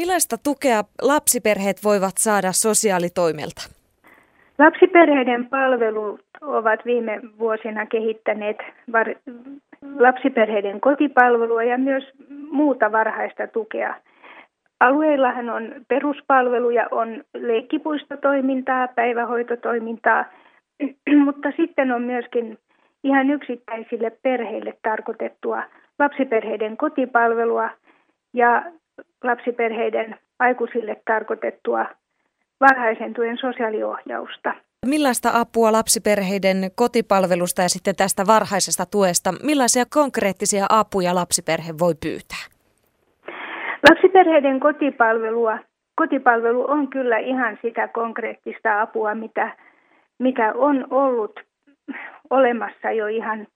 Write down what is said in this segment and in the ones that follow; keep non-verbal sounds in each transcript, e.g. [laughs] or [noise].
Millaista tukea lapsiperheet voivat saada sosiaalitoimelta? Lapsiperheiden palvelut ovat viime vuosina kehittäneet var- lapsiperheiden kotipalvelua ja myös muuta varhaista tukea. Alueillahan on peruspalveluja, on leikkipuistotoimintaa, päivähoitotoimintaa, [clears throat] mutta sitten on myöskin ihan yksittäisille perheille tarkoitettua lapsiperheiden kotipalvelua ja lapsiperheiden aikuisille tarkoitettua varhaisen tuen sosiaaliohjausta. Millaista apua lapsiperheiden kotipalvelusta ja sitten tästä varhaisesta tuesta, millaisia konkreettisia apuja lapsiperhe voi pyytää? Lapsiperheiden kotipalvelua, kotipalvelu on kyllä ihan sitä konkreettista apua, mitä, mikä on ollut olemassa jo ihan,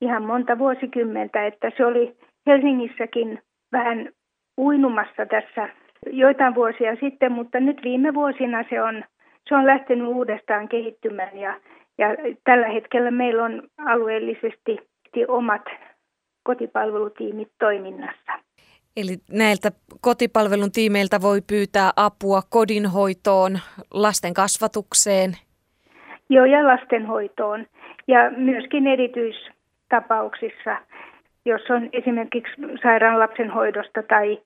ihan monta vuosikymmentä, että se oli Helsingissäkin vähän uinumassa tässä joitain vuosia sitten, mutta nyt viime vuosina se on, se on lähtenyt uudestaan kehittymään ja, ja tällä hetkellä meillä on alueellisesti omat kotipalvelutiimit toiminnassa. Eli näiltä kotipalvelun tiimeiltä voi pyytää apua kodinhoitoon, lasten kasvatukseen? Joo, ja lastenhoitoon. Ja myöskin erityistapauksissa, jos on esimerkiksi sairaan lapsen hoidosta tai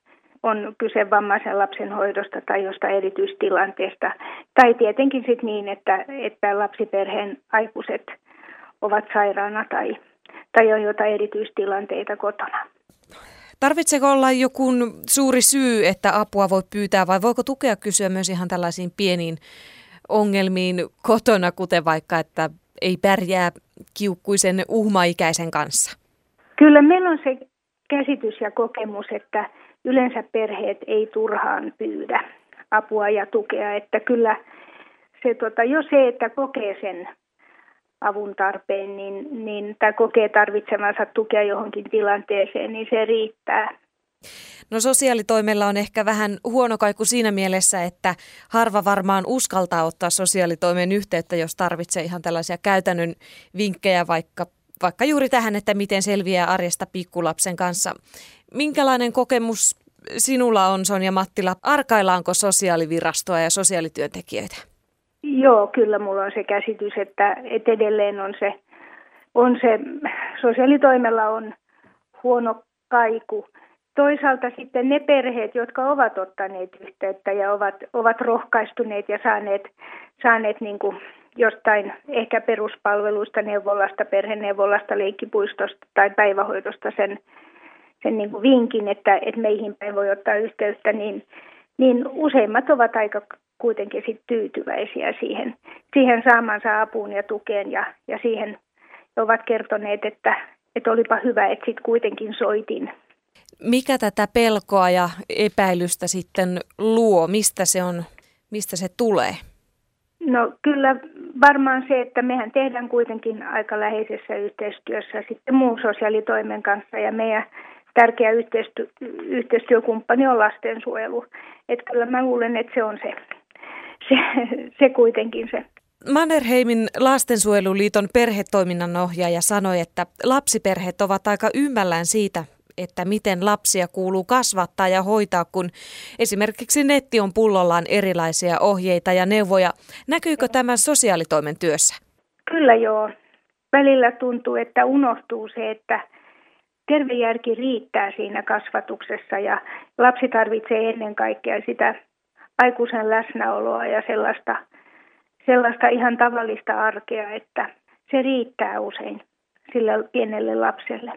on kyse vammaisen lapsen hoidosta tai jostain erityistilanteesta. Tai tietenkin sitten niin, että, että lapsiperheen aikuiset ovat sairaana tai, tai on jotain erityistilanteita kotona. Tarvitseeko olla joku suuri syy, että apua voi pyytää vai voiko tukea kysyä myös ihan tällaisiin pieniin ongelmiin kotona, kuten vaikka, että ei pärjää kiukkuisen uhmaikäisen kanssa? Kyllä meillä on se käsitys ja kokemus, että yleensä perheet ei turhaan pyydä apua ja tukea, että kyllä se, tota, jo se, että kokee sen avun tarpeen niin, niin, tai kokee tarvitsemansa tukea johonkin tilanteeseen, niin se riittää. No sosiaalitoimella on ehkä vähän huono kaiku siinä mielessä, että harva varmaan uskaltaa ottaa sosiaalitoimen yhteyttä, jos tarvitsee ihan tällaisia käytännön vinkkejä vaikka, vaikka juuri tähän, että miten selviää arjesta pikkulapsen kanssa. Minkälainen kokemus sinulla on, Sonja Mattila? Arkaillaanko sosiaalivirastoa ja sosiaalityöntekijöitä? Joo, kyllä mulla on se käsitys, että, että edelleen on se, on se, sosiaalitoimella on huono kaiku. Toisaalta sitten ne perheet, jotka ovat ottaneet yhteyttä ja ovat, ovat rohkaistuneet ja saaneet, saaneet niin kuin jostain ehkä peruspalveluista, neuvolasta, perheneuvolasta, leikkipuistosta tai päivähoidosta sen, sen niin kuin vinkin, että, että meihin päin voi ottaa yhteyttä, niin, niin useimmat ovat aika kuitenkin sit tyytyväisiä siihen, siihen saamansa apuun ja tukeen ja, ja siihen ovat kertoneet, että, että olipa hyvä, että sitten kuitenkin soitin. Mikä tätä pelkoa ja epäilystä sitten luo? Mistä se on, mistä se tulee? No kyllä varmaan se, että mehän tehdään kuitenkin aika läheisessä yhteistyössä sitten muun sosiaalitoimen kanssa ja meidän tärkeä yhteistyö, yhteistyökumppani on lastensuojelu. Että kyllä mä luulen, että se on se, se, se kuitenkin se. Mannerheimin lastensuojeluliiton perhetoiminnan ohjaaja sanoi, että lapsiperheet ovat aika ymmällään siitä, että miten lapsia kuuluu kasvattaa ja hoitaa, kun esimerkiksi netti on pullollaan erilaisia ohjeita ja neuvoja. Näkyykö tämä sosiaalitoimen työssä? Kyllä joo. Välillä tuntuu, että unohtuu se, että terve järki riittää siinä kasvatuksessa ja lapsi tarvitsee ennen kaikkea sitä aikuisen läsnäoloa ja sellaista, sellaista ihan tavallista arkea, että se riittää usein sille pienelle lapselle.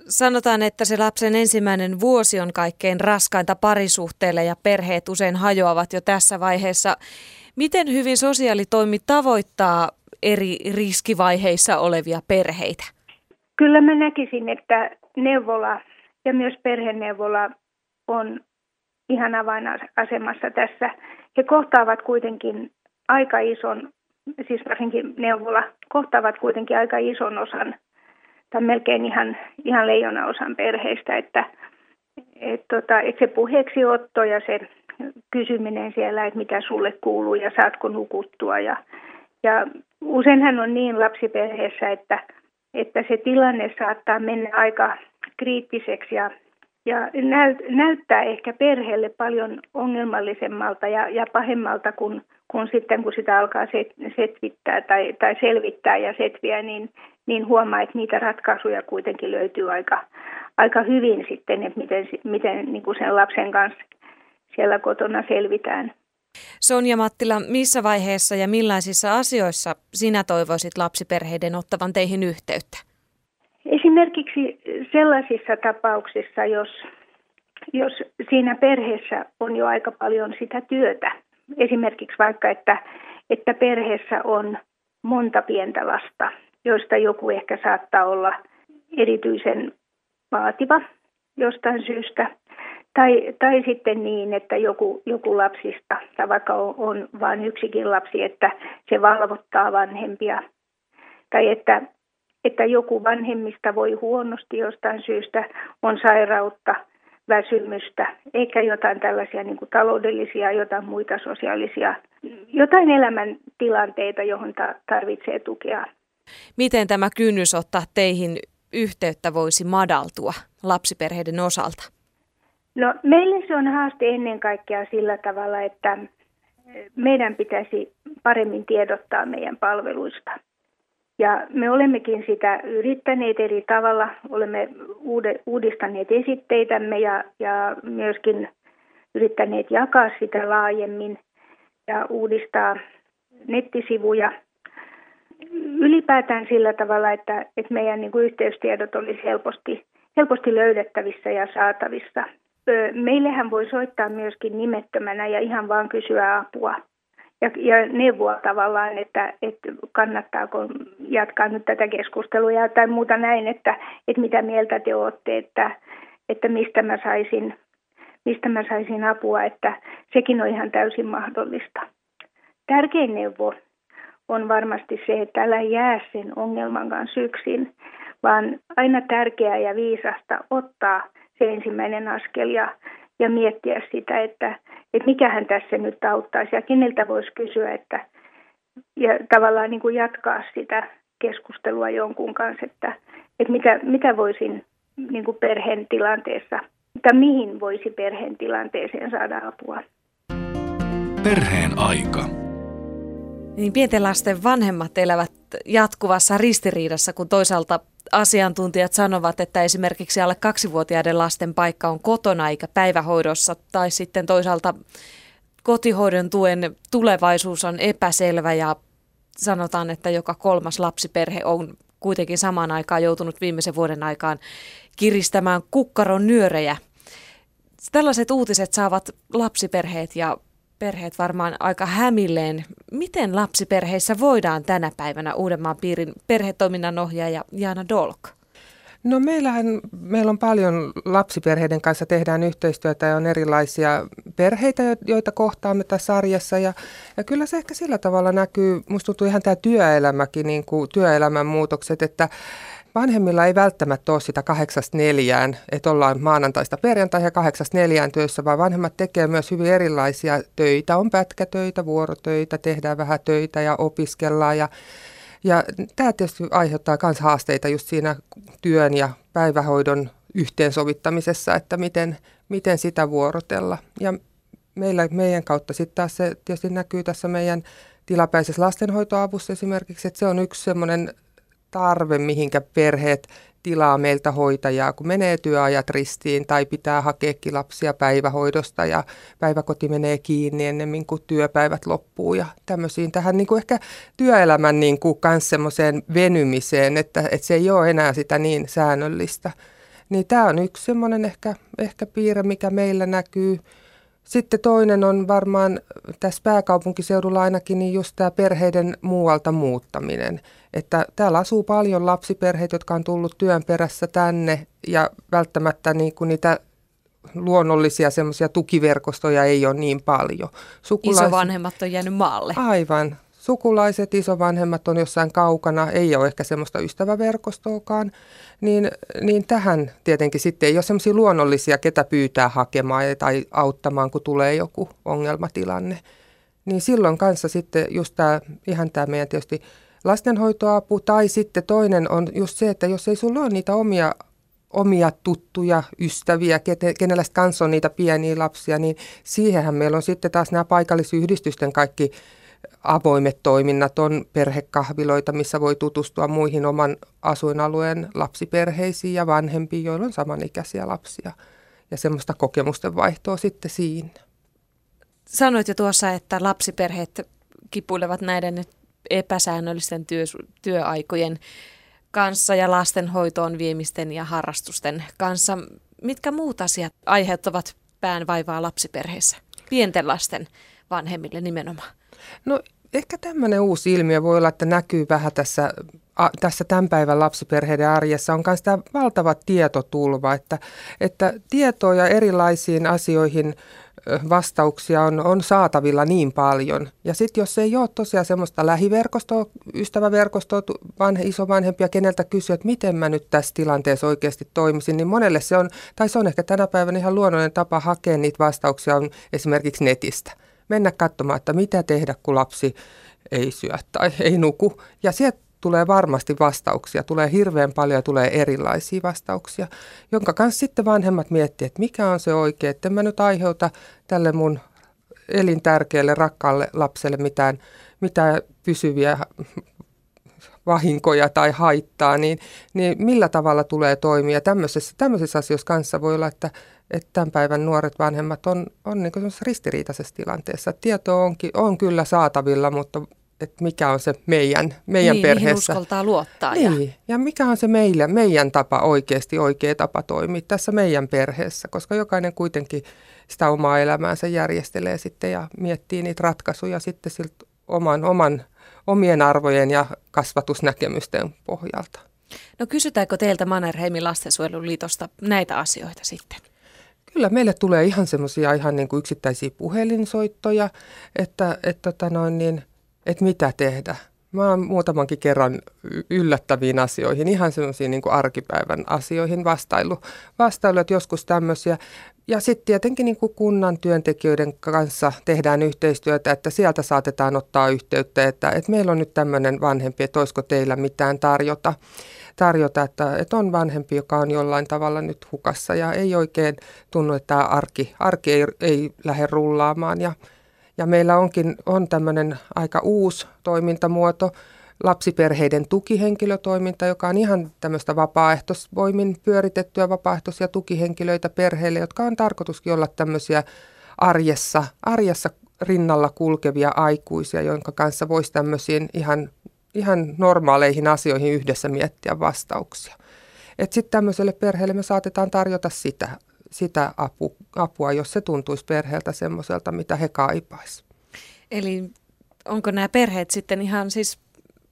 Sanotaan, että se lapsen ensimmäinen vuosi on kaikkein raskainta parisuhteelle ja perheet usein hajoavat jo tässä vaiheessa. Miten hyvin sosiaalitoimi tavoittaa eri riskivaiheissa olevia perheitä? Kyllä mä näkisin, että neuvola ja myös perheneuvola on ihan avainasemassa tässä. He kohtaavat kuitenkin aika ison, siis varsinkin neuvola, kohtaavat kuitenkin aika ison osan, tai melkein ihan, ihan leijona osan perheistä, että et tota, et se puheeksi otto ja se kysyminen siellä, että mitä sulle kuuluu ja saatko nukuttua. Ja, ja useinhan on niin lapsiperheessä, että, että se tilanne saattaa mennä aika kriittiseksi ja ja näyt, näyttää ehkä perheelle paljon ongelmallisemmalta ja, ja pahemmalta kuin, kun sitten kun sitä alkaa set, setvittää tai, tai selvittää ja setviä, niin, niin huomaa, että niitä ratkaisuja kuitenkin löytyy aika, aika hyvin sitten, että miten, miten niin kuin sen lapsen kanssa siellä kotona selvitään. Sonja Mattila, missä vaiheessa ja millaisissa asioissa sinä toivoisit lapsiperheiden ottavan teihin yhteyttä? Esimerkiksi sellaisissa tapauksissa, jos, jos siinä perheessä on jo aika paljon sitä työtä. Esimerkiksi vaikka, että, että perheessä on monta pientä lasta, joista joku ehkä saattaa olla erityisen vaativa jostain syystä. Tai, tai sitten niin, että joku, joku lapsista, tai vaikka on, on vain yksikin lapsi, että se valvottaa vanhempia. Tai että, että joku vanhemmista voi huonosti jostain syystä, on sairautta, väsymystä, eikä jotain tällaisia niin kuin taloudellisia, jotain muita sosiaalisia, jotain elämäntilanteita, johon tarvitsee tukea. Miten tämä kynnys ottaa teihin yhteyttä voisi madaltua lapsiperheiden osalta? No meille se on haaste ennen kaikkea sillä tavalla, että meidän pitäisi paremmin tiedottaa meidän palveluista. Ja me olemmekin sitä yrittäneet eri tavalla, olemme uudistaneet esitteitämme ja, ja myöskin yrittäneet jakaa sitä laajemmin ja uudistaa nettisivuja. Ylipäätään sillä tavalla, että, että meidän niin kuin yhteystiedot olisi helposti, helposti löydettävissä ja saatavissa meillähän voi soittaa myöskin nimettömänä ja ihan vaan kysyä apua ja, ja neuvoa tavallaan, että, että kannattaako jatkaa nyt tätä keskustelua tai muuta näin, että, että mitä mieltä te olette, että, että mistä mä saisin mistä mä saisin apua, että sekin on ihan täysin mahdollista. Tärkein neuvo on varmasti se, että älä jää sen ongelman kanssa yksin, vaan aina tärkeää ja viisasta ottaa se ensimmäinen askel ja, ja miettiä sitä, että, että mikähän tässä nyt auttaisi ja keneltä voisi kysyä, että ja tavallaan niin kuin jatkaa sitä keskustelua jonkun kanssa, että, että mitä, mitä voisin niin kuin perheen tilanteessa, tai mihin voisi perheen tilanteeseen saada apua. Perheen aika. Niin pienten lasten vanhemmat elävät jatkuvassa ristiriidassa, kun toisaalta asiantuntijat sanovat, että esimerkiksi alle kaksivuotiaiden lasten paikka on kotona eikä päivähoidossa, tai sitten toisaalta kotihoidon tuen tulevaisuus on epäselvä ja sanotaan, että joka kolmas lapsiperhe on kuitenkin samaan aikaan joutunut viimeisen vuoden aikaan kiristämään kukkaron nyörejä. Tällaiset uutiset saavat lapsiperheet ja perheet varmaan aika hämilleen. Miten lapsiperheissä voidaan tänä päivänä Uudenmaan piirin perhetoiminnan ohjaaja Jaana Dolk? No meillähän, meillä on paljon lapsiperheiden kanssa tehdään yhteistyötä ja on erilaisia perheitä, joita kohtaamme tässä sarjassa. Ja, ja kyllä se ehkä sillä tavalla näkyy, musta tuntuu ihan tämä työelämäkin, niin kuin työelämän muutokset, että vanhemmilla ei välttämättä ole sitä kahdeksasta neljään, että ollaan maanantaista perjantai ja kahdeksasta neljään työssä, vaan vanhemmat tekee myös hyvin erilaisia töitä. On pätkätöitä, vuorotöitä, tehdään vähän töitä ja opiskellaan ja ja tämä tietysti aiheuttaa myös haasteita just siinä työn ja päivähoidon yhteensovittamisessa, että miten, miten sitä vuorotella. Ja meillä, meidän kautta sitten taas se tietysti näkyy tässä meidän tilapäisessä lastenhoitoavussa esimerkiksi, että se on yksi semmoinen tarve, mihinkä perheet tilaa meiltä hoitajaa, kun menee työajat ristiin tai pitää hakeekin lapsia päivähoidosta ja päiväkoti menee kiinni ennen kuin työpäivät loppuu ja tämmöisiin tähän niin kuin ehkä työelämän niin kuin kans semmoiseen venymiseen, että, että se ei ole enää sitä niin säännöllistä. Niin tämä on yksi semmoinen ehkä, ehkä piirre, mikä meillä näkyy. Sitten toinen on varmaan tässä pääkaupunkiseudulla ainakin niin just tämä perheiden muualta muuttaminen. Että täällä asuu paljon lapsiperheitä, jotka on tullut työn perässä tänne ja välttämättä niin kuin niitä luonnollisia semmoisia tukiverkostoja ei ole niin paljon. Sukulaiset, Isovanhemmat on jäänyt maalle. Aivan. Sukulaiset, isovanhemmat on jossain kaukana, ei ole ehkä semmoista ystäväverkostoakaan, niin, niin tähän tietenkin sitten ei ole semmoisia luonnollisia, ketä pyytää hakemaan tai auttamaan, kun tulee joku ongelmatilanne. Niin silloin kanssa sitten just tämä, ihan tämä meidän tietysti lastenhoitoapu tai sitten toinen on just se, että jos ei sulla ole niitä omia omia tuttuja, ystäviä, kenellä kanssa on niitä pieniä lapsia, niin siihenhän meillä on sitten taas nämä paikallisyhdistysten kaikki avoimet toiminnat on perhekahviloita, missä voi tutustua muihin oman asuinalueen lapsiperheisiin ja vanhempiin, joilla on samanikäisiä lapsia. Ja semmoista kokemusten vaihtoa sitten siinä. Sanoit jo tuossa, että lapsiperheet kipuilevat näiden epäsäännöllisten työ, työaikojen kanssa ja lastenhoitoon viemisten ja harrastusten kanssa. Mitkä muut asiat aiheuttavat päänvaivaa lapsiperheissä? Pienten lasten vanhemmille nimenomaan. No ehkä tämmöinen uusi ilmiö voi olla, että näkyy vähän tässä, a, tässä tämän päivän lapsiperheiden arjessa, on myös tämä valtava tietotulva, että, että tietoa ja erilaisiin asioihin vastauksia on, on saatavilla niin paljon. Ja sitten jos ei ole tosiaan semmoista lähiverkostoa, ystäväverkostoa, vanhe, isovanhempia, keneltä kysyä, että miten mä nyt tässä tilanteessa oikeasti toimisin, niin monelle se on, tai se on ehkä tänä päivänä ihan luonnollinen tapa hakea niitä vastauksia on esimerkiksi netistä. Mennä katsomaan, että mitä tehdä, kun lapsi ei syö tai ei nuku. Ja sieltä tulee varmasti vastauksia, tulee hirveän paljon tulee erilaisia vastauksia, jonka kanssa sitten vanhemmat miettivät, että mikä on se oikea, että mä nyt aiheuta tälle mun elintärkeälle, rakkaalle lapselle mitään, mitään pysyviä vahinkoja tai haittaa, niin, niin millä tavalla tulee toimia. Tämmöisessä, tämmöisessä asioissa kanssa voi olla, että, että tämän päivän nuoret vanhemmat on, on niin ristiriitaisessa tilanteessa. Tieto onkin, on kyllä saatavilla, mutta että mikä on se meidän, meidän niin, perheessä. Niin, uskaltaa luottaa. Niin, ja, ja mikä on se meillä, meidän tapa oikeasti oikea tapa toimia tässä meidän perheessä, koska jokainen kuitenkin sitä omaa elämäänsä järjestelee sitten ja miettii niitä ratkaisuja sitten siltä oman, oman, omien arvojen ja kasvatusnäkemysten pohjalta. No kysytäänkö teiltä Mannerheimin lastensuojeluliitosta näitä asioita sitten? Kyllä meille tulee ihan semmoisia ihan niin kuin yksittäisiä puhelinsoittoja, että, että tota noin niin – että mitä tehdä. Mä oon muutamankin kerran yllättäviin asioihin, ihan semmoisiin niin arkipäivän asioihin vastailu, vastailu että joskus tämmöisiä. Ja sitten tietenkin niin kuin kunnan työntekijöiden kanssa tehdään yhteistyötä, että sieltä saatetaan ottaa yhteyttä, että, että meillä on nyt tämmöinen vanhempi, että olisiko teillä mitään tarjota tarjota, että, että on vanhempi, joka on jollain tavalla nyt hukassa ja ei oikein tunnu, että tämä arki, arki ei, ei lähde rullaamaan. Ja, ja meillä onkin on tämmöinen aika uusi toimintamuoto, lapsiperheiden tukihenkilötoiminta, joka on ihan tämmöistä vapaaehtoisvoimin pyöritettyä vapaaehtoisia tukihenkilöitä perheille, jotka on tarkoituskin olla tämmöisiä arjessa, arjessa rinnalla kulkevia aikuisia, jonka kanssa voisi tämmöisiin ihan, ihan normaaleihin asioihin yhdessä miettiä vastauksia. Sitten tämmöiselle perheelle me saatetaan tarjota sitä sitä apu, apua, jos se tuntuisi perheeltä semmoiselta, mitä he kaipaisivat. Eli onko nämä perheet sitten ihan siis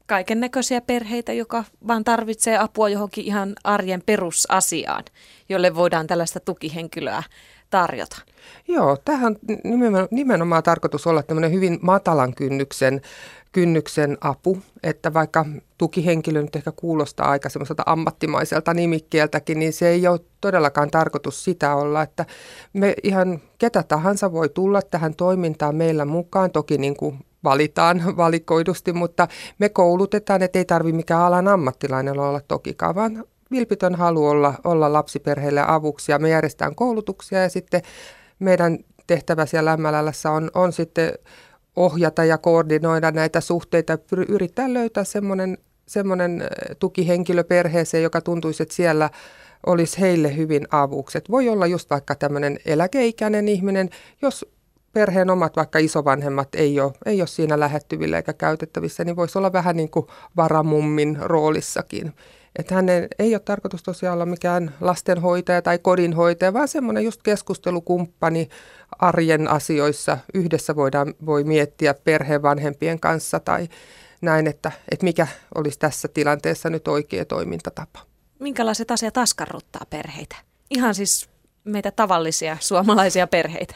kaiken näköisiä perheitä, joka vaan tarvitsee apua johonkin ihan arjen perusasiaan, jolle voidaan tällaista tukihenkilöä tarjota? Joo, tähän nimenomaan, nimenomaan tarkoitus olla tämmöinen hyvin matalan kynnyksen kynnyksen apu, että vaikka tukihenkilö nyt ehkä kuulostaa aika semmoiselta ammattimaiselta nimikkeeltäkin, niin se ei ole todellakaan tarkoitus sitä olla, että me ihan ketä tahansa voi tulla tähän toimintaan meillä mukaan, toki niin kuin valitaan [laughs] valikoidusti, mutta me koulutetaan, että ei tarvitse mikään alan ammattilainen olla tokikaan, vaan vilpitön halu olla, olla lapsiperheille avuksi ja me järjestetään koulutuksia ja sitten meidän tehtävä siellä MLLssä on, on sitten ohjata ja koordinoida näitä suhteita, yrittää löytää semmoinen, semmoinen tukihenkilö perheeseen, joka tuntuisi, että siellä olisi heille hyvin avuksi. Voi olla just vaikka tämmöinen eläkeikäinen ihminen, jos perheen omat vaikka isovanhemmat ei ole, ei ole siinä lähettyvillä eikä käytettävissä, niin voisi olla vähän niin kuin varamummin roolissakin. Että hän ei ole tarkoitus tosiaan olla mikään lastenhoitaja tai kodinhoitaja, vaan semmoinen just keskustelukumppani arjen asioissa. Yhdessä voidaan, voi miettiä perheen vanhempien kanssa tai näin, että, että mikä olisi tässä tilanteessa nyt oikea toimintatapa. Minkälaiset asiat askarruttaa perheitä? Ihan siis meitä tavallisia suomalaisia perheitä.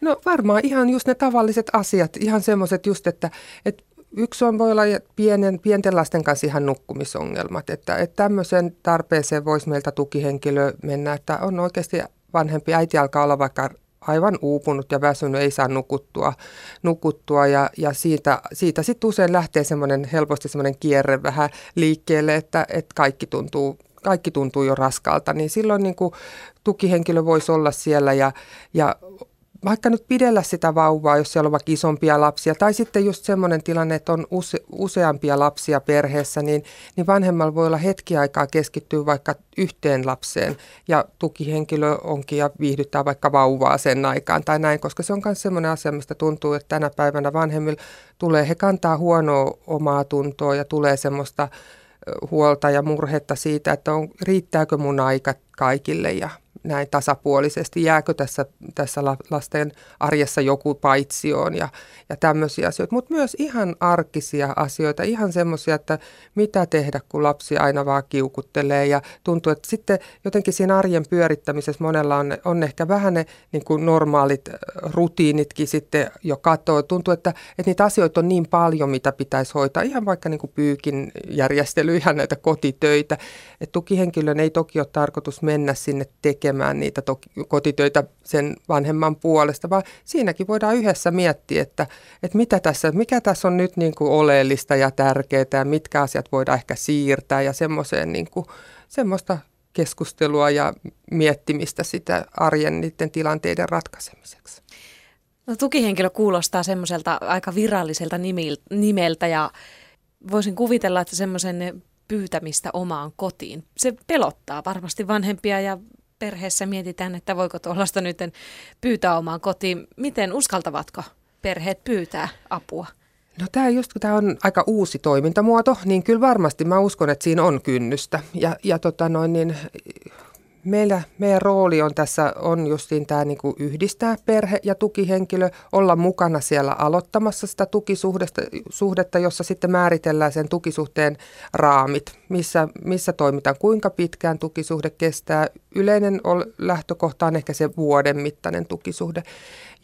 No varmaan ihan just ne tavalliset asiat, ihan semmoiset just, että, että Yksi on, voi olla pienen, pienten lasten kanssa ihan nukkumisongelmat, että, että tämmöiseen tarpeeseen voisi meiltä tukihenkilö mennä, että on oikeasti vanhempi äiti alkaa olla vaikka aivan uupunut ja väsynyt, ei saa nukuttua, nukuttua ja, ja siitä, siitä sitten usein lähtee semmoinen helposti semmoinen kierre vähän liikkeelle, että, että kaikki tuntuu kaikki tuntuu jo raskalta, niin silloin niin kuin tukihenkilö voisi olla siellä ja, ja vaikka nyt pidellä sitä vauvaa, jos siellä on vaikka isompia lapsia, tai sitten just semmoinen tilanne, että on use, useampia lapsia perheessä, niin, niin vanhemmalla voi olla hetki aikaa keskittyä vaikka yhteen lapseen, ja tukihenkilö onkin ja viihdyttää vaikka vauvaa sen aikaan tai näin, koska se on myös semmoinen asia, mistä tuntuu, että tänä päivänä vanhemmilla tulee, he kantaa huonoa omaa tuntoa ja tulee semmoista huolta ja murhetta siitä, että on, riittääkö mun aika kaikille ja näin tasapuolisesti, jääkö tässä, tässä lasten arjessa joku paitsioon ja, ja tämmöisiä asioita, mutta myös ihan arkisia asioita, ihan semmoisia, että mitä tehdä, kun lapsi aina vaan kiukuttelee ja tuntuu, että sitten jotenkin siinä arjen pyörittämisessä monella on, on ehkä vähän ne niin kuin normaalit rutiinitkin sitten jo katoa. Tuntuu, että, että niitä asioita on niin paljon, mitä pitäisi hoitaa, ihan vaikka niin kuin pyykin järjestely, ihan näitä kotitöitä. Et tukihenkilön ei toki ole tarkoitus mennä sinne tekemään niitä toki, kotitöitä sen vanhemman puolesta, vaan siinäkin voidaan yhdessä miettiä, että, että mitä tässä, mikä tässä on nyt niin kuin oleellista ja tärkeää ja mitkä asiat voidaan ehkä siirtää ja semmoiseen niin kuin, semmoista keskustelua ja miettimistä sitä arjen niiden tilanteiden ratkaisemiseksi. No, tukihenkilö kuulostaa semmoiselta aika viralliselta nimeltä ja voisin kuvitella, että semmoisen pyytämistä omaan kotiin. Se pelottaa varmasti vanhempia ja perheessä mietitään, että voiko tuollaista nyt pyytää omaan kotiin. Miten uskaltavatko perheet pyytää apua? No tämä just kun tämä on aika uusi toimintamuoto, niin kyllä varmasti mä uskon, että siinä on kynnystä. Ja, ja tota noin, niin meillä, meidän rooli on tässä on justiin tämä niin kuin yhdistää perhe ja tukihenkilö, olla mukana siellä aloittamassa sitä tukisuhdetta, suhdetta, jossa sitten määritellään sen tukisuhteen raamit, missä, missä toimitaan, kuinka pitkään tukisuhde kestää. Yleinen lähtökohta on ehkä se vuoden mittainen tukisuhde.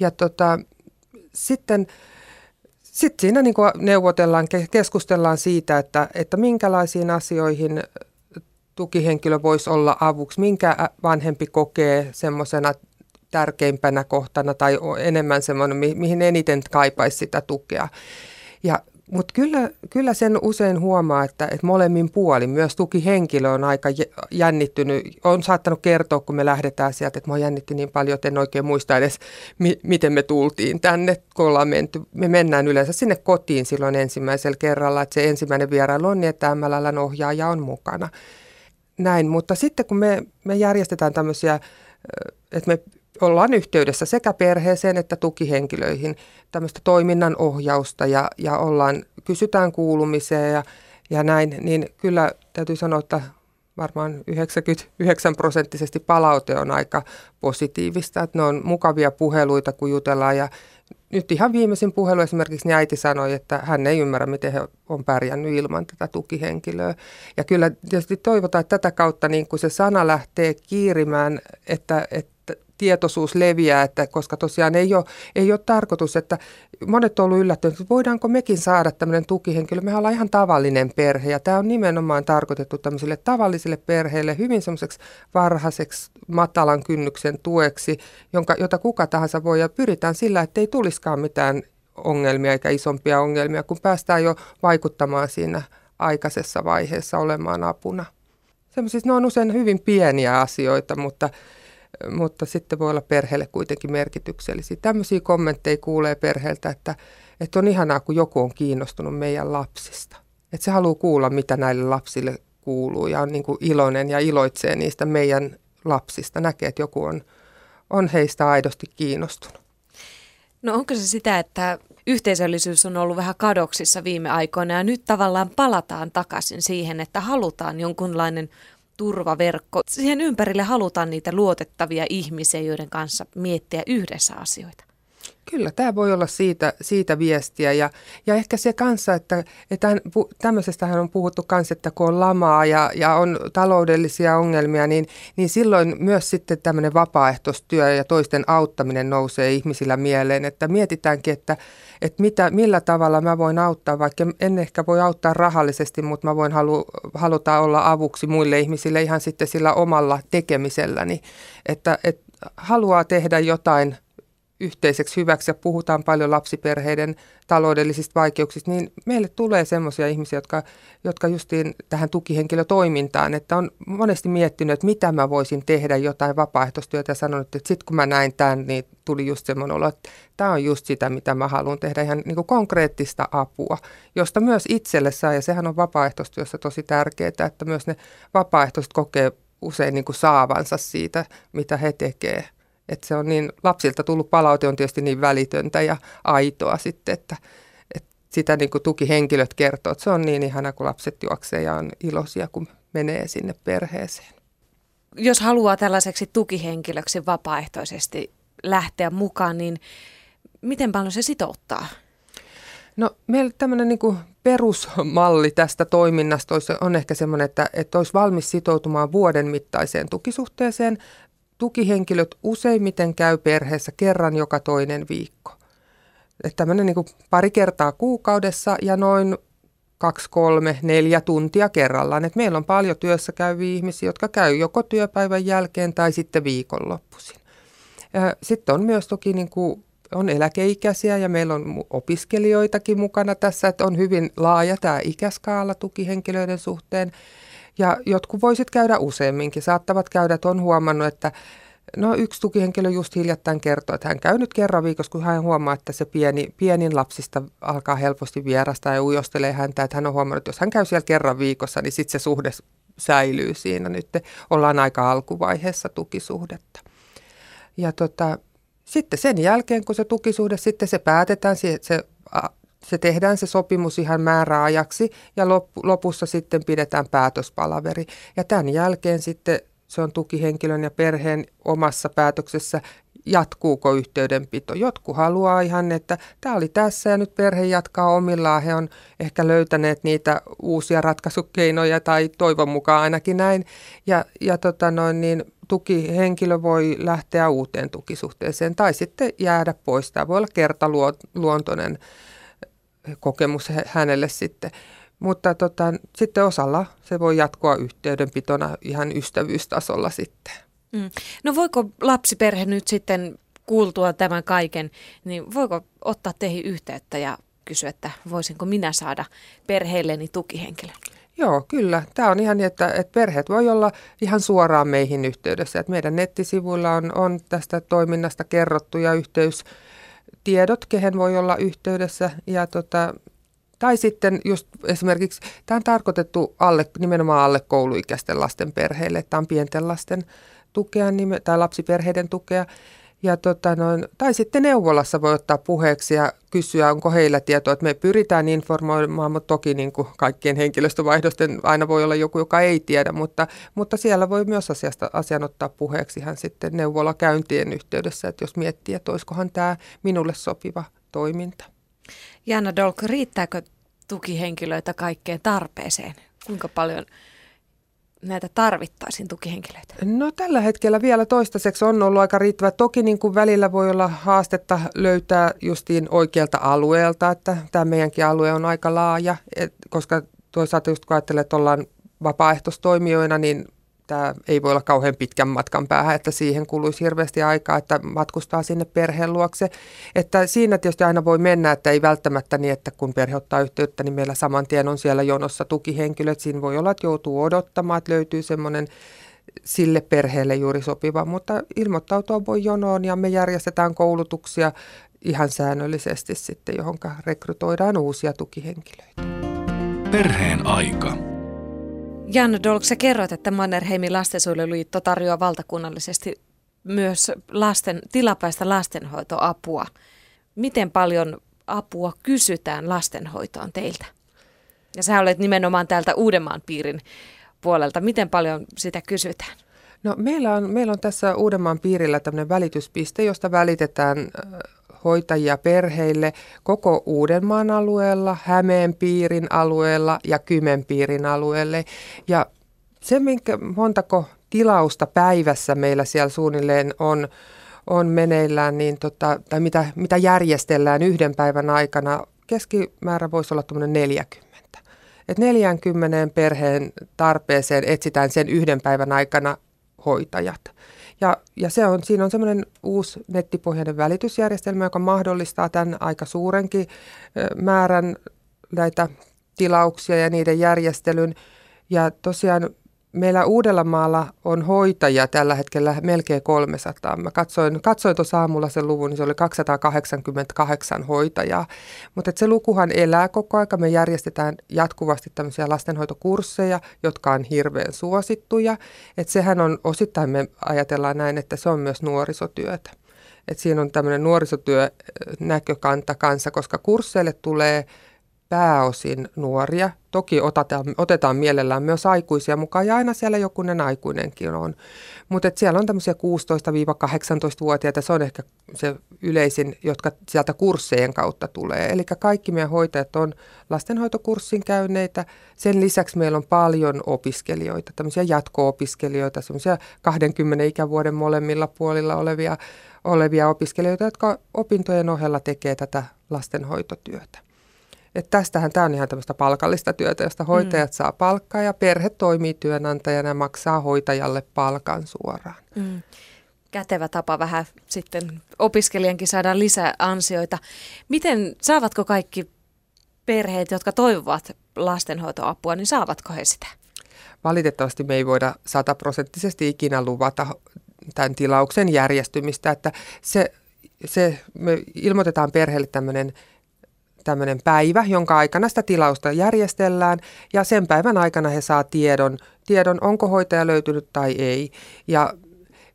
Ja tota, sitten sitten siinä niin neuvotellaan, keskustellaan siitä, että, että minkälaisiin asioihin tukihenkilö voisi olla avuksi, minkä vanhempi kokee semmoisena tärkeimpänä kohtana tai enemmän semmoinen, mihin eniten kaipaisi sitä tukea. Ja mutta kyllä, kyllä sen usein huomaa, että, että molemmin puolin, myös tukihenkilö on aika jännittynyt. On saattanut kertoa, kun me lähdetään sieltä, että mä jännitti niin paljon, että en oikein muista edes, mi- miten me tultiin tänne, kun ollaan menty. Me mennään yleensä sinne kotiin silloin ensimmäisellä kerralla, että se ensimmäinen vierailu on niin, että MLLn ohjaaja on mukana näin, mutta sitten kun me, me järjestetään tämmöisiä, että me ollaan yhteydessä sekä perheeseen että tukihenkilöihin tämmöistä toiminnan ohjausta ja, ja ollaan, kysytään kuulumiseen ja, ja näin, niin kyllä täytyy sanoa, että varmaan 99 prosenttisesti palaute on aika positiivista, että ne on mukavia puheluita, kun jutellaan ja nyt ihan viimeisin puhelu esimerkiksi niin äiti sanoi, että hän ei ymmärrä, miten he on pärjännyt ilman tätä tukihenkilöä. Ja kyllä tietysti toivotaan, että tätä kautta niin kuin se sana lähtee kiirimään, että, että tietoisuus leviää, että koska tosiaan ei ole, ei ole tarkoitus, että monet on ollut yllättyneet, että voidaanko mekin saada tämmöinen tukihenkilö. Mehän ollaan ihan tavallinen perhe ja tämä on nimenomaan tarkoitettu tämmöisille tavallisille perheille hyvin semmoiseksi varhaiseksi matalan kynnyksen tueksi, jonka, jota kuka tahansa voi ja pyritään sillä, että ei tulisikaan mitään ongelmia eikä isompia ongelmia, kun päästään jo vaikuttamaan siinä aikaisessa vaiheessa olemaan apuna. Semmoisissa ne on usein hyvin pieniä asioita, mutta mutta sitten voi olla perheelle kuitenkin merkityksellisiä. Tämmöisiä kommentteja kuulee perheeltä, että, että on ihanaa, kun joku on kiinnostunut meidän lapsista. Että se haluaa kuulla, mitä näille lapsille kuuluu ja on niin kuin iloinen ja iloitsee niistä meidän lapsista. Näkee, että joku on, on heistä aidosti kiinnostunut. No onko se sitä, että yhteisöllisyys on ollut vähän kadoksissa viime aikoina ja nyt tavallaan palataan takaisin siihen, että halutaan jonkunlainen turvaverkko. Siihen ympärille halutaan niitä luotettavia ihmisiä, joiden kanssa miettiä yhdessä asioita. Kyllä, tämä voi olla siitä, siitä viestiä ja, ja ehkä se kanssa, että, että tämmöisestähän on puhuttu kanssa, että kun on lamaa ja, ja on taloudellisia ongelmia, niin, niin silloin myös sitten tämmöinen vapaaehtoistyö ja toisten auttaminen nousee ihmisillä mieleen, että mietitäänkin, että, että mitä, millä tavalla mä voin auttaa, vaikka en ehkä voi auttaa rahallisesti, mutta mä voin halu, haluta olla avuksi muille ihmisille ihan sitten sillä omalla tekemiselläni, että, että haluaa tehdä jotain – yhteiseksi hyväksi ja puhutaan paljon lapsiperheiden taloudellisista vaikeuksista, niin meille tulee semmoisia ihmisiä, jotka, jotka justiin tähän tukihenkilötoimintaan, että on monesti miettinyt, että mitä mä voisin tehdä jotain vapaaehtoistyötä ja sanonut, että sitten kun mä näin tämän, niin tuli just semmoinen olo, että tämä on just sitä, mitä mä haluan tehdä, ihan niin konkreettista apua, josta myös itselle saa, ja sehän on vapaaehtoistyössä tosi tärkeää, että myös ne vapaaehtoiset kokee usein niin kuin saavansa siitä, mitä he tekevät. Että se on niin, lapsilta tullut palaute on tietysti niin välitöntä ja aitoa sitten, että, että sitä niin kuin tukihenkilöt kertoo, että se on niin ihana, kun lapset juoksee ja on iloisia, kun menee sinne perheeseen. Jos haluaa tällaiseksi tukihenkilöksi vapaaehtoisesti lähteä mukaan, niin miten paljon se sitouttaa? No meillä tämmöinen niin perusmalli tästä toiminnasta on ehkä semmoinen, että, että olisi valmis sitoutumaan vuoden mittaiseen tukisuhteeseen tukihenkilöt useimmiten käy perheessä kerran joka toinen viikko. Että tämmöinen niin pari kertaa kuukaudessa ja noin kaksi, kolme, neljä tuntia kerrallaan. Et meillä on paljon työssä käyviä ihmisiä, jotka käy joko työpäivän jälkeen tai sitten viikonloppuisin. Sitten on myös toki niin kuin, on eläkeikäisiä ja meillä on opiskelijoitakin mukana tässä, että on hyvin laaja tämä ikäskaala tukihenkilöiden suhteen. Ja jotkut voisit käydä useamminkin. Saattavat käydä, että on huomannut, että No yksi tukihenkilö just hiljattain kertoi, että hän käy nyt kerran viikossa, kun hän huomaa, että se pieni, pienin lapsista alkaa helposti vierasta ja ujostelee häntä. Että hän on huomannut, että jos hän käy siellä kerran viikossa, niin sitten se suhde säilyy siinä. Nyt ollaan aika alkuvaiheessa tukisuhdetta. Ja tota, sitten sen jälkeen, kun se tukisuhde, sitten se päätetään, se, se tehdään se sopimus ihan määräajaksi ja lopussa sitten pidetään päätöspalaveri. Ja tämän jälkeen sitten se on tukihenkilön ja perheen omassa päätöksessä, jatkuuko yhteydenpito. Jotkut haluaa ihan, että tämä oli tässä ja nyt perhe jatkaa omillaan. He on ehkä löytäneet niitä uusia ratkaisukeinoja tai toivon mukaan ainakin näin. Ja, ja tota noin, niin tukihenkilö voi lähteä uuteen tukisuhteeseen tai sitten jäädä pois. Tämä voi olla kertaluontoinen kokemus hänelle sitten. Mutta tota, sitten osalla se voi jatkua yhteydenpitona ihan ystävyystasolla sitten. Mm. No voiko lapsiperhe nyt sitten kuultua tämän kaiken, niin voiko ottaa teihin yhteyttä ja kysyä, että voisinko minä saada perheelleni tukihenkilön? Joo, kyllä. Tämä on ihan niin, että, että perheet voi olla ihan suoraan meihin yhteydessä. Että meidän nettisivuilla on, on tästä toiminnasta kerrottu ja yhteys tiedot, kehen voi olla yhteydessä. Ja tota, tai sitten just esimerkiksi, tämä on tarkoitettu alle, nimenomaan alle kouluikäisten lasten perheille, tämä on pienten lasten tukea tai lapsiperheiden tukea. Ja tota noin, tai sitten neuvolassa voi ottaa puheeksi ja kysyä, onko heillä tietoa, että me pyritään informoimaan, mutta toki niin kuin kaikkien henkilöstövaihdosten aina voi olla joku, joka ei tiedä, mutta, mutta siellä voi myös asiasta, asian ottaa puheeksi ihan sitten neuvolakäyntien yhteydessä, että jos miettii, että olisikohan tämä minulle sopiva toiminta. Janna Dolk, riittääkö tukihenkilöitä kaikkeen tarpeeseen? Kuinka paljon näitä tarvittaisiin tukihenkilöitä? No tällä hetkellä vielä toistaiseksi on ollut aika riittävä. Toki niin kuin välillä voi olla haastetta löytää justiin oikealta alueelta, että tämä meidänkin alue on aika laaja, et, koska toisaalta just kun ajattelee, että ollaan vapaaehtoistoimijoina, niin tämä ei voi olla kauhean pitkän matkan päähän, että siihen kuluisi hirveästi aikaa, että matkustaa sinne perheen luokse. Että siinä tietysti aina voi mennä, että ei välttämättä niin, että kun perhe ottaa yhteyttä, niin meillä saman tien on siellä jonossa tukihenkilöt. Siinä voi olla, että joutuu odottamaan, että löytyy semmoinen sille perheelle juuri sopiva, mutta ilmoittautua voi jonoon ja me järjestetään koulutuksia ihan säännöllisesti sitten, johon rekrytoidaan uusia tukihenkilöitä. Perheen aika. Jan Dolk, sä kerroit, että Mannerheimin lastensuojeluliitto tarjoaa valtakunnallisesti myös lasten, tilapäistä lastenhoitoapua. Miten paljon apua kysytään lastenhoitoon teiltä? Ja sä olet nimenomaan täältä Uudenmaan piirin puolelta. Miten paljon sitä kysytään? No, meillä, on, meillä on tässä Uudenmaan piirillä tämmöinen välityspiste, josta välitetään hoitajia perheille koko Uudenmaan alueella, Hämeen piirin alueella ja Kymen piirin alueelle. Ja se, minkä montako tilausta päivässä meillä siellä suunnilleen on, on meneillään, niin tota, tai mitä, mitä järjestellään yhden päivän aikana, keskimäärä voisi olla tuommoinen 40. Et 40 perheen tarpeeseen etsitään sen yhden päivän aikana hoitajat. Ja, ja se on, siinä on semmoinen uusi nettipohjainen välitysjärjestelmä, joka mahdollistaa tämän aika suurenkin määrän näitä tilauksia ja niiden järjestelyn. Ja tosiaan meillä Uudellamaalla on hoitajia tällä hetkellä melkein 300. Mä katsoin, katsoin tuossa aamulla sen luvun, niin se oli 288 hoitajaa. Mutta se lukuhan elää koko aika. Me järjestetään jatkuvasti tämmöisiä lastenhoitokursseja, jotka on hirveän suosittuja. Et sehän on osittain, me ajatellaan näin, että se on myös nuorisotyötä. Et siinä on tämmöinen nuorisotyö näkökanta kanssa, koska kursseille tulee – pääosin nuoria. Toki otetaan, otetaan mielellään myös aikuisia mukaan ja aina siellä jokunen aikuinenkin on. Mutta siellä on tämmöisiä 16-18-vuotiaita, se on ehkä se yleisin, jotka sieltä kurssejen kautta tulee. Eli kaikki meidän hoitajat on lastenhoitokurssin käyneitä. Sen lisäksi meillä on paljon opiskelijoita, tämmöisiä jatko-opiskelijoita, semmoisia 20 ikävuoden molemmilla puolilla olevia, olevia opiskelijoita, jotka opintojen ohella tekee tätä lastenhoitotyötä. Että tästähän tämä on ihan tämmöistä palkallista työtä, josta hoitajat mm. saa palkkaa ja perhe toimii työnantajana ja maksaa hoitajalle palkan suoraan. Mm. Kätevä tapa vähän sitten opiskelijankin saada lisää ansioita. Miten, saavatko kaikki perheet, jotka toivovat lastenhoitoapua, niin saavatko he sitä? Valitettavasti me ei voida sataprosenttisesti ikinä luvata tämän tilauksen järjestymistä, että se, se me ilmoitetaan perheelle tämmöinen tämmöinen päivä, jonka aikana sitä tilausta järjestellään ja sen päivän aikana he saa tiedon, tiedon onko hoitaja löytynyt tai ei. Ja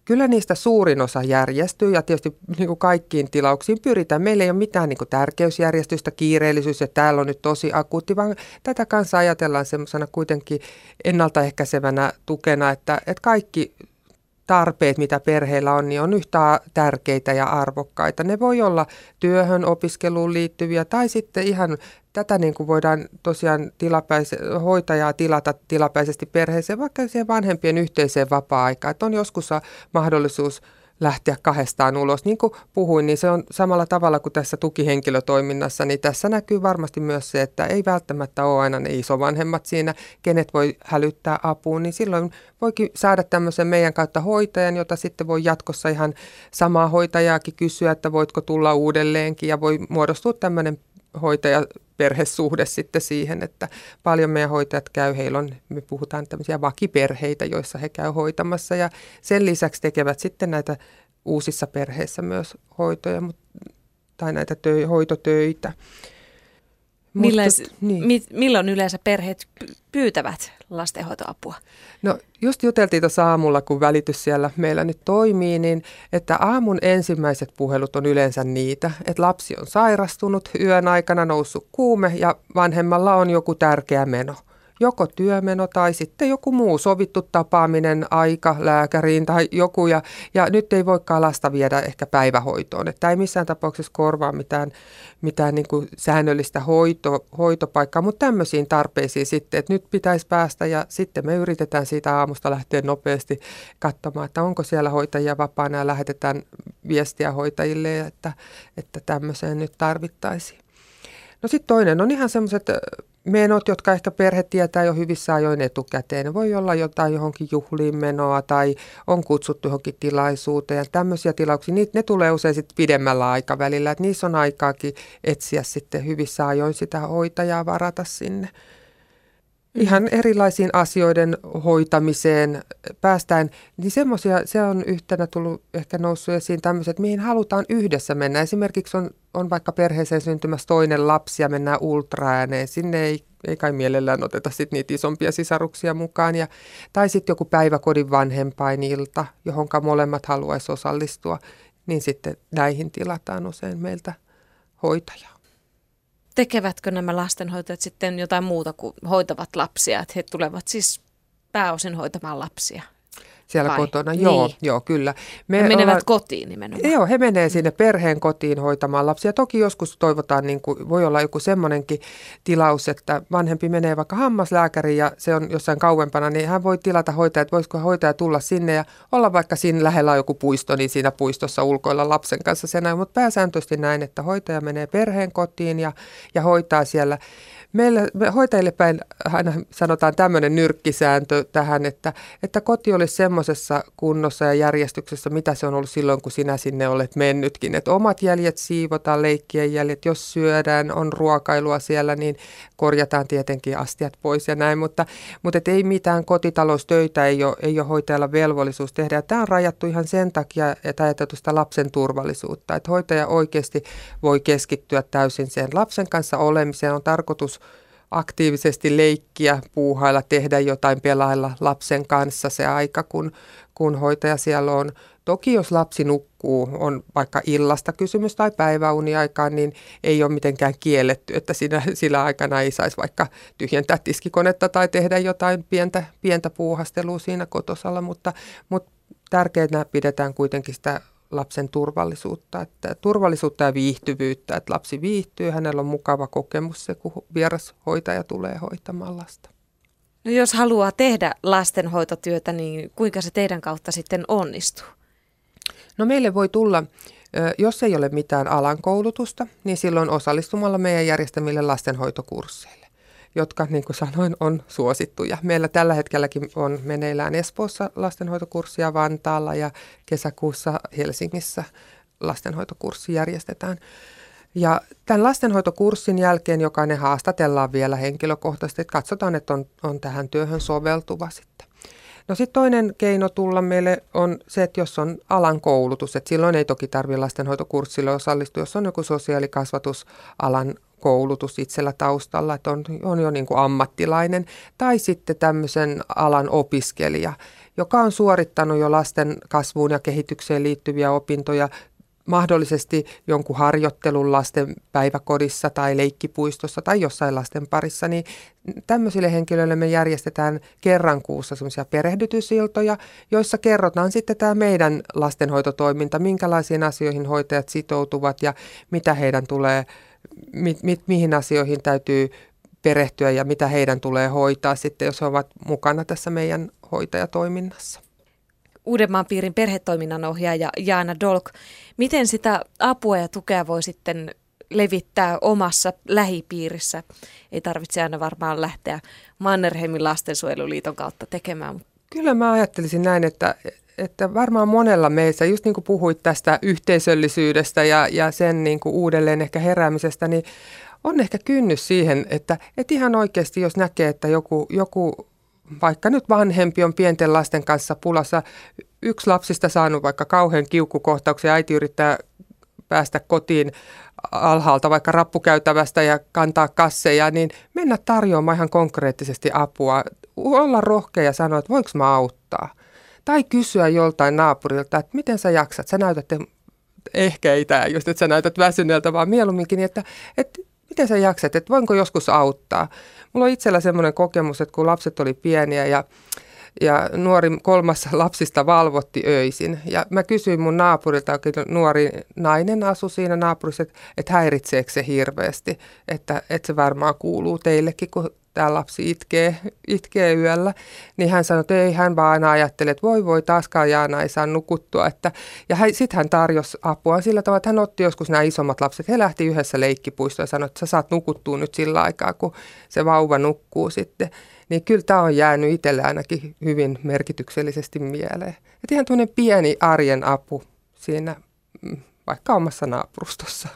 Kyllä niistä suurin osa järjestyy ja tietysti niin kuin kaikkiin tilauksiin pyritään. Meillä ei ole mitään niin kuin tärkeysjärjestystä, kiireellisyys, että täällä on nyt tosi akuutti, vaan tätä kanssa ajatellaan semmoisena kuitenkin ennaltaehkäisevänä tukena, että, että kaikki tarpeet, mitä perheillä on, niin on yhtä tärkeitä ja arvokkaita. Ne voi olla työhön, opiskeluun liittyviä tai sitten ihan tätä niin kuin voidaan tosiaan tilapäis- hoitajaa tilata tilapäisesti perheeseen, vaikka siihen vanhempien yhteiseen vapaa-aikaan. Että on joskus mahdollisuus lähteä kahdestaan ulos. Niin kuin puhuin, niin se on samalla tavalla kuin tässä tukihenkilötoiminnassa, niin tässä näkyy varmasti myös se, että ei välttämättä ole aina ne isovanhemmat siinä, kenet voi hälyttää apuun, niin silloin voikin saada tämmöisen meidän kautta hoitajan, jota sitten voi jatkossa ihan samaa hoitajaakin kysyä, että voitko tulla uudelleenkin ja voi muodostua tämmöinen hoitaja perhesuhde sitten siihen, että paljon meidän hoitajat käy, heillä on, me puhutaan tämmöisiä vakiperheitä, joissa he käy hoitamassa ja sen lisäksi tekevät sitten näitä uusissa perheissä myös hoitoja tai näitä tö, hoitotöitä. Millais, niin. mi, milloin yleensä perheet pyytävät lastenhoitoapua? No just juteltiin tuossa aamulla, kun välitys siellä meillä nyt toimii, niin että aamun ensimmäiset puhelut on yleensä niitä, että lapsi on sairastunut, yön aikana noussut kuume ja vanhemmalla on joku tärkeä meno – joko työmeno tai sitten joku muu sovittu tapaaminen, aika lääkäriin tai joku. Ja, ja nyt ei voikaan lasta viedä ehkä päivähoitoon. Että ei missään tapauksessa korvaa mitään, mitään niin kuin säännöllistä hoito, hoitopaikkaa, mutta tämmöisiin tarpeisiin sitten, että nyt pitäisi päästä ja sitten me yritetään siitä aamusta lähteä nopeasti katsomaan, että onko siellä hoitajia vapaana ja lähetetään viestiä hoitajille, että, että tämmöiseen nyt tarvittaisiin. No sitten toinen on ihan semmoiset menot, jotka ehkä perhe tietää jo hyvissä ajoin etukäteen. Voi olla jotain johonkin juhliin menoa tai on kutsuttu johonkin tilaisuuteen. Tämmöisiä tilauksia, niitä, ne tulee usein sitten pidemmällä aikavälillä. Että niissä on aikaakin etsiä sitten hyvissä ajoin sitä hoitajaa varata sinne. Ihan erilaisiin asioiden hoitamiseen päästään, niin semmoisia, se on yhtenä tullut ehkä noussut esiin tämmöiset, mihin halutaan yhdessä mennä. Esimerkiksi on, on vaikka perheeseen syntymässä toinen lapsi ja mennään ultraääneen. Sinne ei, ei kai mielellään oteta sit niitä isompia sisaruksia mukaan. Ja, tai sitten joku päiväkodin vanhempainilta, johon molemmat haluaisi osallistua, niin sitten näihin tilataan usein meiltä hoitajaa tekevätkö nämä lastenhoitajat sitten jotain muuta kuin hoitavat lapsia, että he tulevat siis pääosin hoitamaan lapsia? Siellä Vai? kotona. Niin. Joo, joo, kyllä. Me he menevät ollaan, kotiin nimenomaan. Joo, he menee sinne perheen kotiin hoitamaan lapsia. Toki joskus toivotaan, niin kuin, voi olla joku semmoinenkin tilaus, että vanhempi menee vaikka hammaslääkäriin ja se on jossain kauempana, niin hän voi tilata hoitajat, voisiko hoitaja tulla sinne ja olla vaikka siinä lähellä on joku puisto, niin siinä puistossa ulkoilla lapsen kanssa sen Mutta pääsääntöisesti näin, että hoitaja menee perheen kotiin ja, ja hoitaa siellä Meillä me hoitajille päin aina sanotaan tämmöinen nyrkkisääntö tähän, että, että koti olisi semmoisessa kunnossa ja järjestyksessä, mitä se on ollut silloin, kun sinä sinne olet mennytkin. Että omat jäljet siivotaan, leikkien jäljet, jos syödään, on ruokailua siellä, niin korjataan tietenkin astiat pois ja näin, mutta, mutta et ei mitään kotitaloustöitä ei ole, ei ole hoitajalla velvollisuus tehdä. Ja tämä on rajattu ihan sen takia, että ajateltu sitä lapsen turvallisuutta, että hoitaja oikeasti voi keskittyä täysin sen lapsen kanssa olemiseen. On tarkoitus aktiivisesti leikkiä, puuhailla, tehdä jotain, pelailla lapsen kanssa se aika, kun, kun hoitaja siellä on. Toki jos lapsi nukkuu, on vaikka illasta kysymys tai päiväuniaikaan, niin ei ole mitenkään kielletty, että siinä, sillä aikana ei saisi vaikka tyhjentää tiskikonetta tai tehdä jotain pientä, pientä puuhastelua siinä kotosalla, mutta, mutta tärkeänä pidetään kuitenkin sitä lapsen turvallisuutta, että turvallisuutta ja viihtyvyyttä, että lapsi viihtyy, hänellä on mukava kokemus se, kun vieras hoitaja tulee hoitamaan lasta. No jos haluaa tehdä lastenhoitotyötä, niin kuinka se teidän kautta sitten onnistuu? No meille voi tulla, jos ei ole mitään alan koulutusta, niin silloin osallistumalla meidän järjestämille lastenhoitokursseille jotka niin kuin sanoin on suosittuja. Meillä tällä hetkelläkin on meneillään Espoossa lastenhoitokurssia Vantaalla ja kesäkuussa Helsingissä lastenhoitokurssi järjestetään. Ja tämän lastenhoitokurssin jälkeen jokainen haastatellaan vielä henkilökohtaisesti, että katsotaan, että on, on tähän työhön soveltuva sitten. No sitten toinen keino tulla meille on se, että jos on alan koulutus, että silloin ei toki tarvitse lastenhoitokurssille osallistua, jos on joku sosiaalikasvatusalan koulutus itsellä taustalla, että on, on jo niin kuin ammattilainen, tai sitten tämmöisen alan opiskelija, joka on suorittanut jo lasten kasvuun ja kehitykseen liittyviä opintoja, mahdollisesti jonkun harjoittelun lasten päiväkodissa tai leikkipuistossa tai jossain lasten parissa, niin tämmöisille henkilöille me järjestetään kerran kuussa semmoisia perehdytysiltoja, joissa kerrotaan sitten tämä meidän lastenhoitotoiminta, minkälaisiin asioihin hoitajat sitoutuvat ja mitä heidän tulee mi, mi, mihin asioihin täytyy perehtyä ja mitä heidän tulee hoitaa sitten, jos he ovat mukana tässä meidän hoitajatoiminnassa. Uudenmaan piirin perhetoiminnan ohjaaja Jaana Dolk, miten sitä apua ja tukea voi sitten levittää omassa lähipiirissä? Ei tarvitse aina varmaan lähteä Mannerheimin lastensuojeluliiton kautta tekemään. Kyllä mä ajattelisin näin, että, että varmaan monella meissä, just niin kuin puhuit tästä yhteisöllisyydestä ja, ja sen niin kuin uudelleen ehkä heräämisestä, niin on ehkä kynnys siihen, että, että ihan oikeasti jos näkee, että joku, joku vaikka nyt vanhempi on pienten lasten kanssa pulassa, yksi lapsista saanut vaikka kauhean kiukkukohtauksen äiti yrittää päästä kotiin alhaalta vaikka rappukäytävästä ja kantaa kasseja, niin mennä tarjoamaan ihan konkreettisesti apua. Olla rohkea ja sanoa, että voiko mä auttaa. Tai kysyä joltain naapurilta, että miten sä jaksat, sä näytät, ehkä ei tämä just, että sä näytät väsyneeltä, vaan mieluumminkin, että, että miten sä jaksat, että voinko joskus auttaa. Mulla on itsellä semmoinen kokemus, että kun lapset oli pieniä ja ja nuori kolmas lapsista valvotti öisin. Ja mä kysyin mun naapurilta, nuori nainen asui siinä naapurissa, että, että häiritseekö se hirveästi, että, että se varmaan kuuluu teillekin, kun tämä lapsi itkee, itkee yöllä, niin hän sanoi, että ei, hän vaan aina ajatteli, että voi voi, taaskaan Jaana ei saa nukuttua. Että, ja sitten hän tarjosi apua sillä tavalla, että hän otti joskus nämä isommat lapset, he lähti yhdessä leikkipuistoon ja sanoi, että sä saat nukuttua nyt sillä aikaa, kun se vauva nukkuu sitten. Niin kyllä tämä on jäänyt itselle ainakin hyvin merkityksellisesti mieleen. Että ihan tuonne pieni arjen apu siinä mm, vaikka omassa naapurustossa.